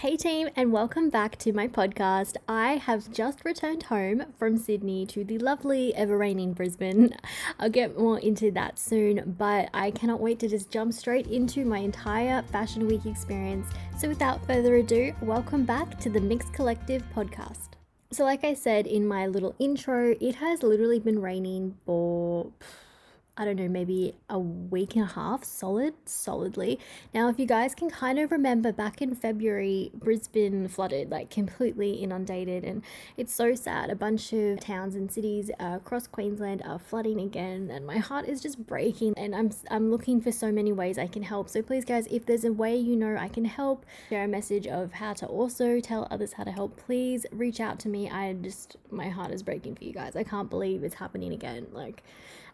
Hey team, and welcome back to my podcast. I have just returned home from Sydney to the lovely, ever raining Brisbane. I'll get more into that soon, but I cannot wait to just jump straight into my entire Fashion Week experience. So, without further ado, welcome back to the Mix Collective podcast. So, like I said in my little intro, it has literally been raining for I don't know, maybe a week and a half solid, solidly. Now, if you guys can kind of remember back in February, Brisbane flooded, like completely inundated, and it's so sad. A bunch of towns and cities across Queensland are flooding again, and my heart is just breaking. And I'm I'm looking for so many ways I can help. So please, guys, if there's a way you know I can help, share a message of how to also tell others how to help. Please reach out to me. I just my heart is breaking for you guys. I can't believe it's happening again. Like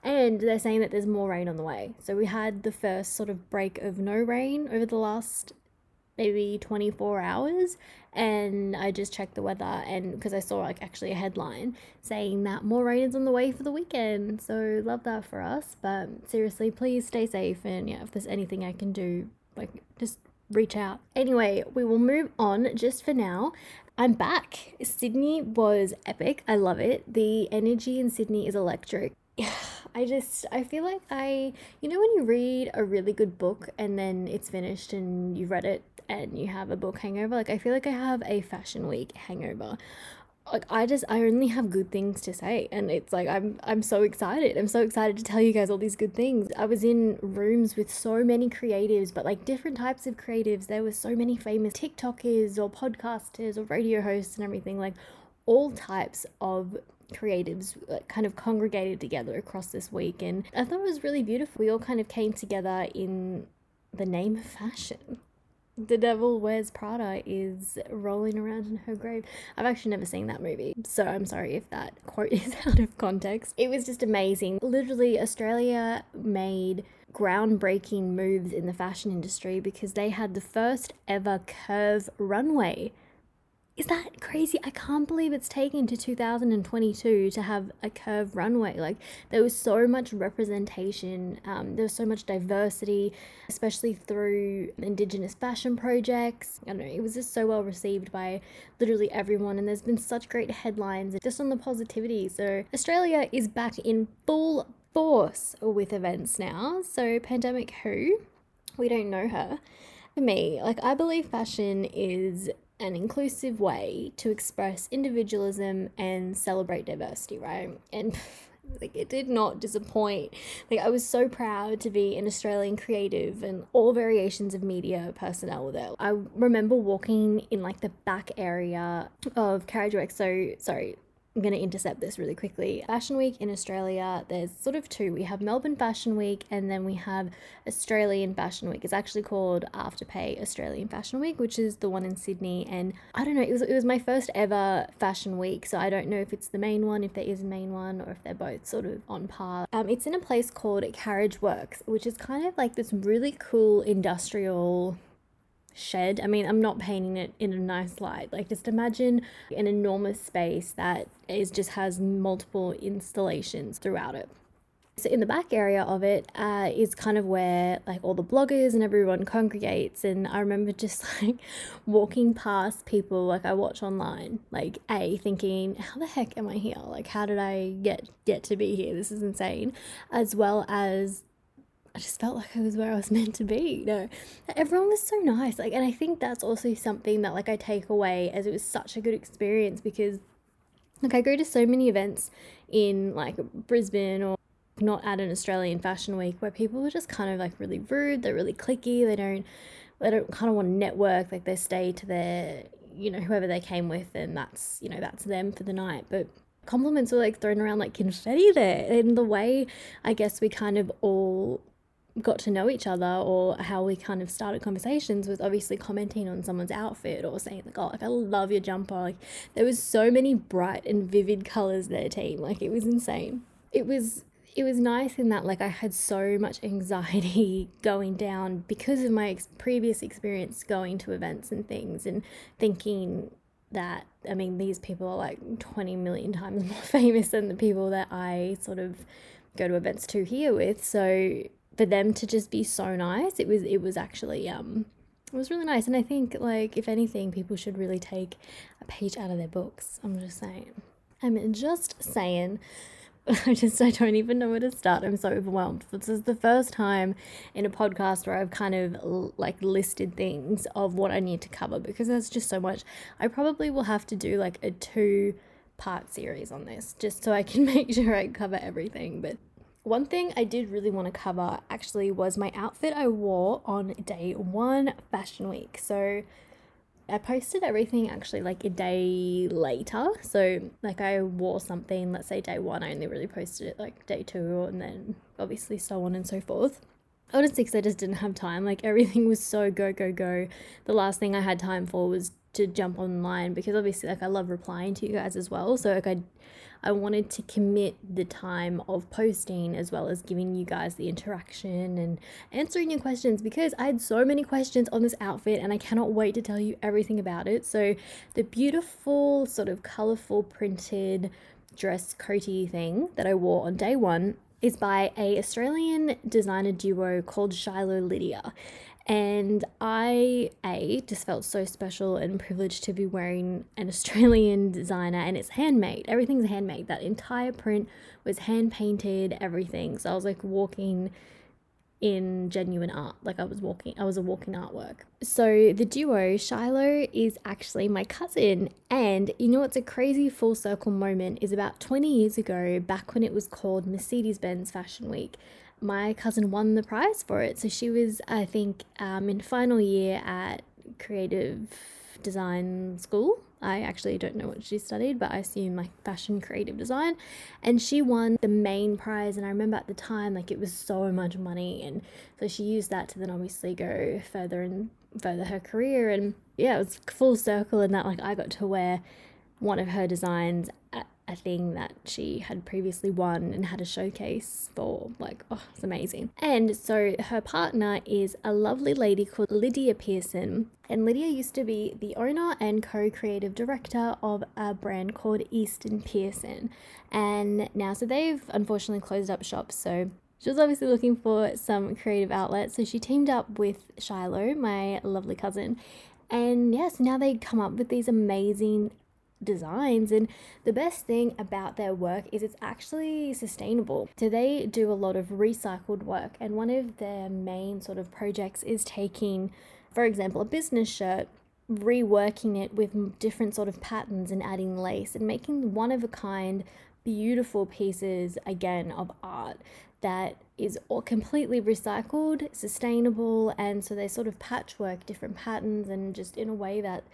and they're saying that there's more rain on the way. So we had the first sort of break of no rain over the last maybe 24 hours and I just checked the weather and because I saw like actually a headline saying that more rain is on the way for the weekend. So love that for us. But seriously, please stay safe and yeah, if there's anything I can do, like just reach out. Anyway, we will move on just for now. I'm back. Sydney was epic. I love it. The energy in Sydney is electric. I just I feel like I you know when you read a really good book and then it's finished and you've read it and you have a book hangover like I feel like I have a fashion week hangover like I just I only have good things to say and it's like I'm I'm so excited. I'm so excited to tell you guys all these good things. I was in rooms with so many creatives, but like different types of creatives. There were so many famous TikTokers or podcasters or radio hosts and everything like all types of creatives kind of congregated together across this week and I thought it was really beautiful. We all kind of came together in the name of fashion. The Devil Wears Prada is rolling around in her grave. I've actually never seen that movie, so I'm sorry if that quote is out of context. It was just amazing. Literally, Australia made groundbreaking moves in the fashion industry because they had the first ever curve runway is that crazy? I can't believe it's taken to 2022 to have a curved runway. Like, there was so much representation, um, there was so much diversity, especially through Indigenous fashion projects. I don't know, it was just so well received by literally everyone, and there's been such great headlines just on the positivity. So, Australia is back in full force with events now. So, Pandemic Who? We don't know her. For me, like, I believe fashion is an inclusive way to express individualism and celebrate diversity, right? And like it did not disappoint. Like I was so proud to be an Australian creative and all variations of media personnel there. I remember walking in like the back area of Carriageworks. So sorry, I'm going to intercept this really quickly. Fashion Week in Australia, there's sort of two. We have Melbourne Fashion Week and then we have Australian Fashion Week. It's actually called Afterpay Australian Fashion Week, which is the one in Sydney. And I don't know, it was, it was my first ever fashion week. So I don't know if it's the main one, if there is a main one, or if they're both sort of on par. Um, it's in a place called Carriageworks, which is kind of like this really cool industrial shed. I mean, I'm not painting it in a nice light. Like, just imagine an enormous space that is just has multiple installations throughout it. So in the back area of it uh, is kind of where like all the bloggers and everyone congregates. And I remember just like walking past people like I watch online, like a thinking, how the heck am I here? Like how did I get get to be here? This is insane. As well as I just felt like I was where I was meant to be. You know, everyone was so nice. Like, and I think that's also something that like I take away as it was such a good experience because, like, I go to so many events in like Brisbane or not at an Australian Fashion Week where people are just kind of like really rude. They're really clicky. They don't, they don't kind of want to network. Like they stay to their, you know, whoever they came with, and that's you know that's them for the night. But compliments were like thrown around like confetti there, and the way I guess we kind of all got to know each other or how we kind of started conversations was obviously commenting on someone's outfit or saying like oh like I love your jumper. Like there was so many bright and vivid colors there team. Like it was insane. It was it was nice in that like I had so much anxiety going down because of my ex- previous experience going to events and things and thinking that I mean these people are like 20 million times more famous than the people that I sort of go to events to here with. So for them to just be so nice, it was it was actually um it was really nice. And I think, like, if anything, people should really take a page out of their books. I'm just saying. I'm just saying. I just I don't even know where to start. I'm so overwhelmed. This is the first time in a podcast where I've kind of like listed things of what I need to cover because there's just so much. I probably will have to do like a two part series on this just so I can make sure I cover everything. But one thing I did really want to cover actually was my outfit I wore on day one fashion week. So I posted everything actually like a day later. So like I wore something, let's say day one, I only really posted it like day two and then obviously so on and so forth. On six, I just didn't have time. Like everything was so go, go, go. The last thing I had time for was to jump online because obviously like I love replying to you guys as well. So like I I wanted to commit the time of posting as well as giving you guys the interaction and answering your questions because I had so many questions on this outfit and I cannot wait to tell you everything about it. So, the beautiful, sort of colorful printed dress coaty thing that I wore on day one is by a Australian designer duo called Shiloh Lydia. And I, A, just felt so special and privileged to be wearing an Australian designer and it's handmade. Everything's handmade. That entire print was hand painted, everything. So I was like walking in genuine art. Like I was walking, I was a walking artwork. So the duo, Shiloh, is actually my cousin. And you know what's a crazy full circle moment is about 20 years ago, back when it was called Mercedes Benz Fashion Week my cousin won the prize for it. So she was, I think, um, in final year at creative design school. I actually don't know what she studied, but I assume like fashion creative design. And she won the main prize. And I remember at the time, like it was so much money. And so she used that to then obviously go further and further her career. And yeah, it was full circle in that like I got to wear one of her designs a thing that she had previously won and had a showcase for. Like, oh, it's amazing. And so her partner is a lovely lady called Lydia Pearson. And Lydia used to be the owner and co creative director of a brand called Easton Pearson. And now, so they've unfortunately closed up shop. So she was obviously looking for some creative outlets. So she teamed up with Shiloh, my lovely cousin. And yes, now they come up with these amazing designs and the best thing about their work is it's actually sustainable. So they do a lot of recycled work and one of their main sort of projects is taking for example a business shirt reworking it with different sort of patterns and adding lace and making one of a kind beautiful pieces again of art that is all completely recycled, sustainable, and so they sort of patchwork different patterns and just in a way that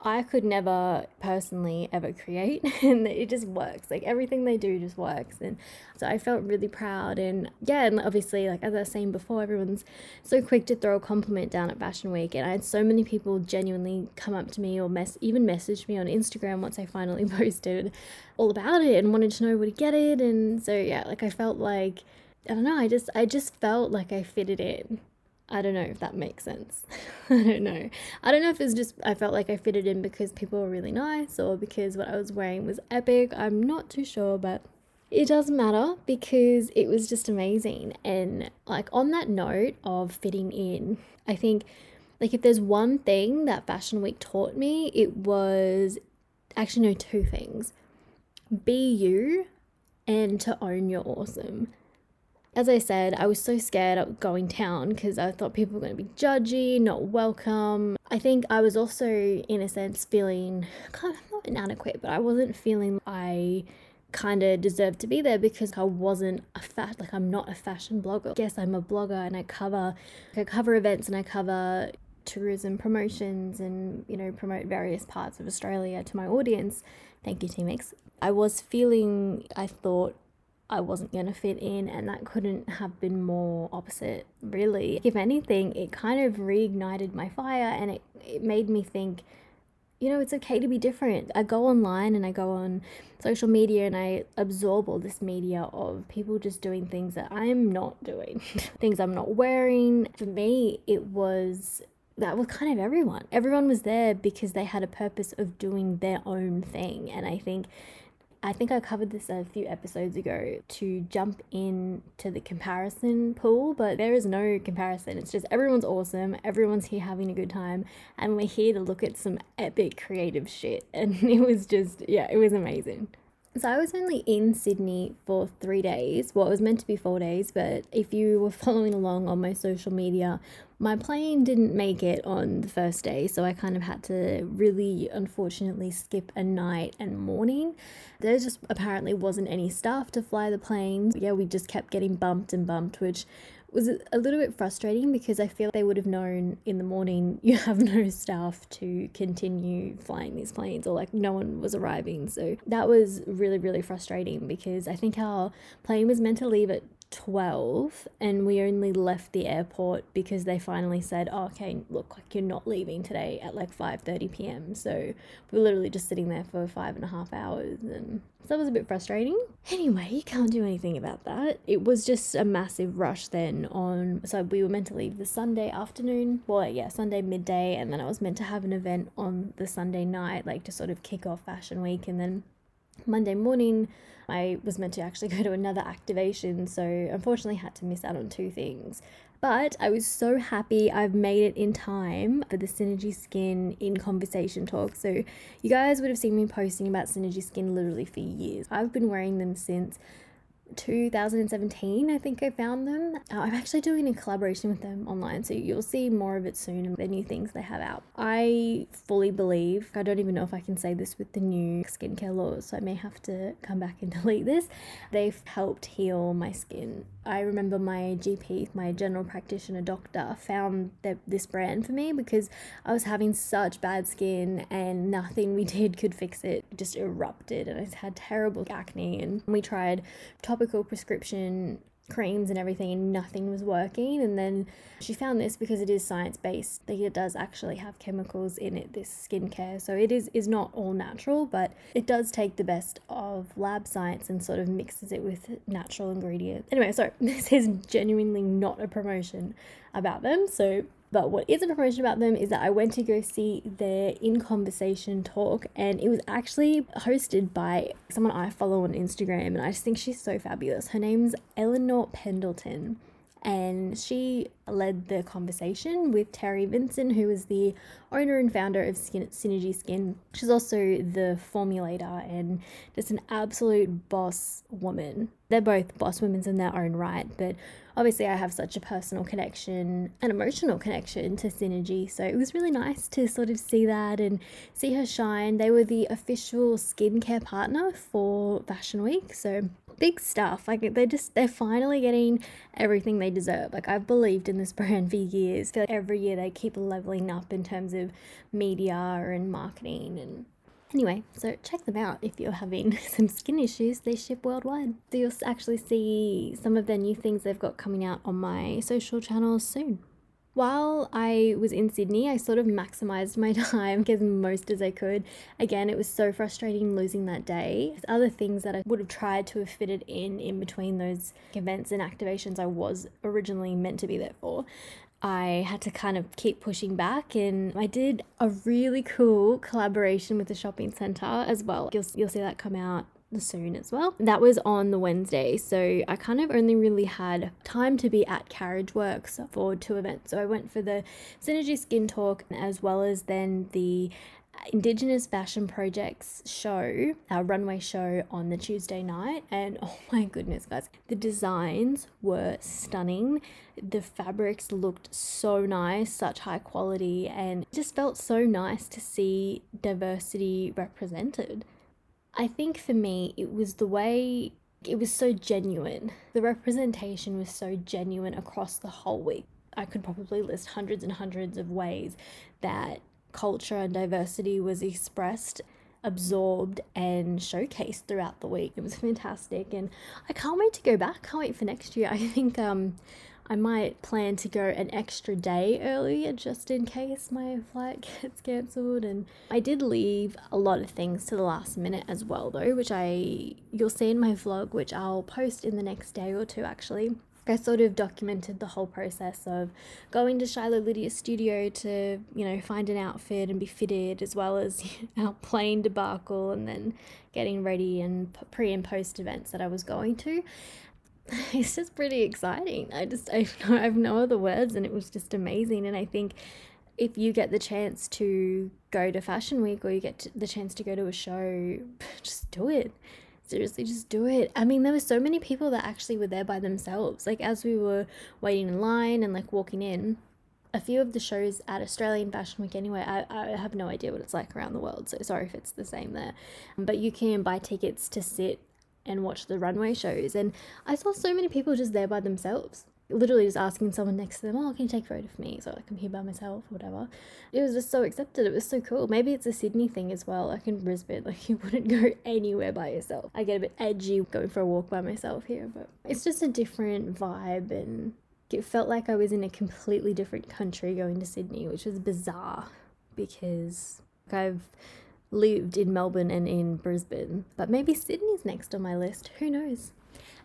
I could never personally ever create and it just works. Like everything they do just works. And so I felt really proud and yeah, and obviously like as I was saying before, everyone's so quick to throw a compliment down at Fashion Week and I had so many people genuinely come up to me or mess even message me on Instagram once I finally posted all about it and wanted to know where to get it. And so yeah, like I felt like I don't know, I just I just felt like I fitted in I don't know if that makes sense. I don't know. I don't know if it's just I felt like I fitted in because people were really nice or because what I was wearing was epic. I'm not too sure, but it doesn't matter because it was just amazing. And like on that note of fitting in, I think like if there's one thing that Fashion Week taught me, it was actually no two things. Be you and to own your awesome as I said, I was so scared of going down because I thought people were going to be judgy, not welcome. I think I was also, in a sense, feeling kind of not inadequate, but I wasn't feeling I kind of deserved to be there because I wasn't a fat like I'm not a fashion blogger. Yes, I'm a blogger and I cover I cover events and I cover tourism promotions and you know promote various parts of Australia to my audience. Thank you, Team I was feeling I thought I wasn't going to fit in, and that couldn't have been more opposite, really. If anything, it kind of reignited my fire and it, it made me think, you know, it's okay to be different. I go online and I go on social media and I absorb all this media of people just doing things that I'm not doing, things I'm not wearing. For me, it was that was kind of everyone. Everyone was there because they had a purpose of doing their own thing. And I think I think I covered this a few episodes ago to jump in to the comparison pool, but there is no comparison. It's just everyone's awesome, everyone's here having a good time, and we're here to look at some epic creative shit. And it was just, yeah, it was amazing. So I was only in Sydney for three days. Well, it was meant to be four days, but if you were following along on my social media, my plane didn't make it on the first day, so I kind of had to really unfortunately skip a night and morning. There just apparently wasn't any staff to fly the planes. Yeah, we just kept getting bumped and bumped, which was a little bit frustrating because I feel they would have known in the morning you have no staff to continue flying these planes or like no one was arriving. So that was really, really frustrating because I think our plane was meant to leave at 12 and we only left the airport because they finally said oh, okay look like you're not leaving today at like 5.30 p.m so we are literally just sitting there for five and a half hours and so that was a bit frustrating. Anyway you can't do anything about that. It was just a massive rush then on so we were meant to leave the sunday afternoon. Well yeah sunday midday and then i was meant to have an event on the sunday night like to sort of kick off fashion week and then monday morning I was meant to actually go to another activation, so unfortunately had to miss out on two things. But I was so happy I've made it in time for the Synergie Skin in conversation talk. So you guys would have seen me posting about Synergie Skin literally for years. I've been wearing them since 2017, I think I found them. Uh, I'm actually doing a collaboration with them online, so you'll see more of it soon and the new things they have out. I fully believe, I don't even know if I can say this with the new skincare laws, so I may have to come back and delete this. They've helped heal my skin. I remember my GP, my general practitioner doctor, found this brand for me because I was having such bad skin and nothing we did could fix it. it just erupted and I had terrible acne and we tried top topical prescription creams and everything and nothing was working. And then she found this because it is science based like it does actually have chemicals in it this skincare. So it is is not all natural but it does take the best of lab science and sort of mixes it with natural ingredients. Anyway so this is genuinely not a promotion about them. So but what is a promotion about them is that I went to go see their In Conversation talk, and it was actually hosted by someone I follow on Instagram, and I just think she's so fabulous. Her name's Eleanor Pendleton and she led the conversation with Terri Vinson, who is the owner and founder of Skin- Synergie Skin. She's also the formulator and just an absolute boss woman. They're both boss women in their own right, but obviously I have such a personal connection, an emotional connection to Synergie, so it was really nice to sort of see that and see her shine. They were the official skincare partner for Fashion Week, so big stuff. Like they're just they're finally getting everything they deserve. Like I've believed in this brand for years. Like every year they keep leveling up in terms of media and marketing and Anyway, so check them out if you're having some skin issues. They ship worldwide. So you'll actually see some of their new things they've got coming out on my social channels soon. While I was in Sydney, I sort of maximized my time as most as I could. Again, it was so frustrating losing that day. There's other things that I would have tried to have fitted in in between those events and activations I was originally meant to be there for. I had to kind of keep pushing back, and I did a really cool collaboration with the shopping center as well. You'll, you'll see that come out soon as well. That was on the Wednesday, so I kind of only really had time to be at Carriageworks for two events. So I went for the Synergie Skin Talk as well as then the Indigenous Fashion Projects show, our runway show on the Tuesday night. And oh my goodness, guys, the designs were stunning. The fabrics looked so nice, such high quality, and just felt so nice to see diversity represented. I think for me, it was the way it was so genuine. The representation was so genuine across the whole week. I could probably list hundreds and hundreds of ways that culture and diversity was expressed, absorbed, and showcased throughout the week. It was fantastic, and I can't wait to go back. Can't wait for next year. I think um, I might plan to go an extra day earlier just in case my flight gets cancelled. And I did leave a lot of things to the last minute as well, though, which I you'll see in my vlog, which I'll post in the next day or two actually. I sort of documented the whole process of going to Shiloh Lydia's studio to, you know, find an outfit and be fitted, as well as our plane debacle and then getting ready and pre and post events that I was going to. It's just pretty exciting. I just, I have no other words, and it was just amazing. And I think if you get the chance to go to Fashion Week or you get the chance to go to a show, just do it seriously just do it i mean there were so many people that actually were there by themselves like as we were waiting in line and like walking in a few of the shows at australian fashion week anyway i, I have no idea what it's like around the world so sorry if it's the same there but you can buy tickets to sit and watch the runway shows and i saw so many people just there by themselves literally just asking someone next to them, oh, can you take a photo of me? So like I'm here by myself, or whatever. It was just so accepted. It was so cool. Maybe it's a Sydney thing as well. Like in Brisbane, like you wouldn't go anywhere by yourself. I get a bit edgy going for a walk by myself here, but it's just a different vibe and it felt like I was in a completely different country going to Sydney, which was bizarre because I've lived in Melbourne and in Brisbane, but maybe Sydney's next on my list. Who knows?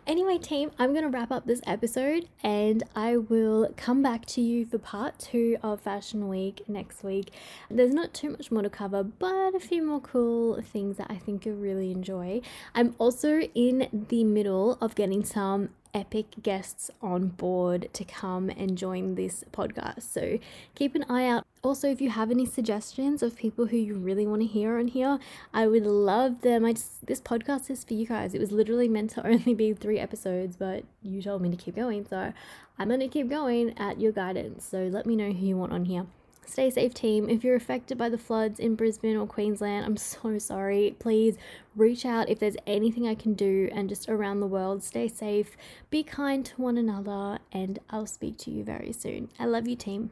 Anyway, team, I'm going to wrap up this episode and I will come back to you for part two of Fashion Week next week. There's not too much more to cover, but a few more cool things that I think you'll really enjoy. I'm also in the middle of getting some epic guests on board to come and join this podcast. So keep an eye out. Also, if you have any suggestions of people who you really want to hear on here, I would love them. I just this podcast is for you guys. It was literally meant to only be three episodes, but you told me to keep going, so I'm gonna keep going at your guidance. So let me know who you want on here. Stay safe, team. If you're affected by the floods in Brisbane or Queensland, I'm so sorry. Please reach out if there's anything I can do and just around the world. Stay safe, be kind to one another, and I'll speak to you very soon. I love you, team.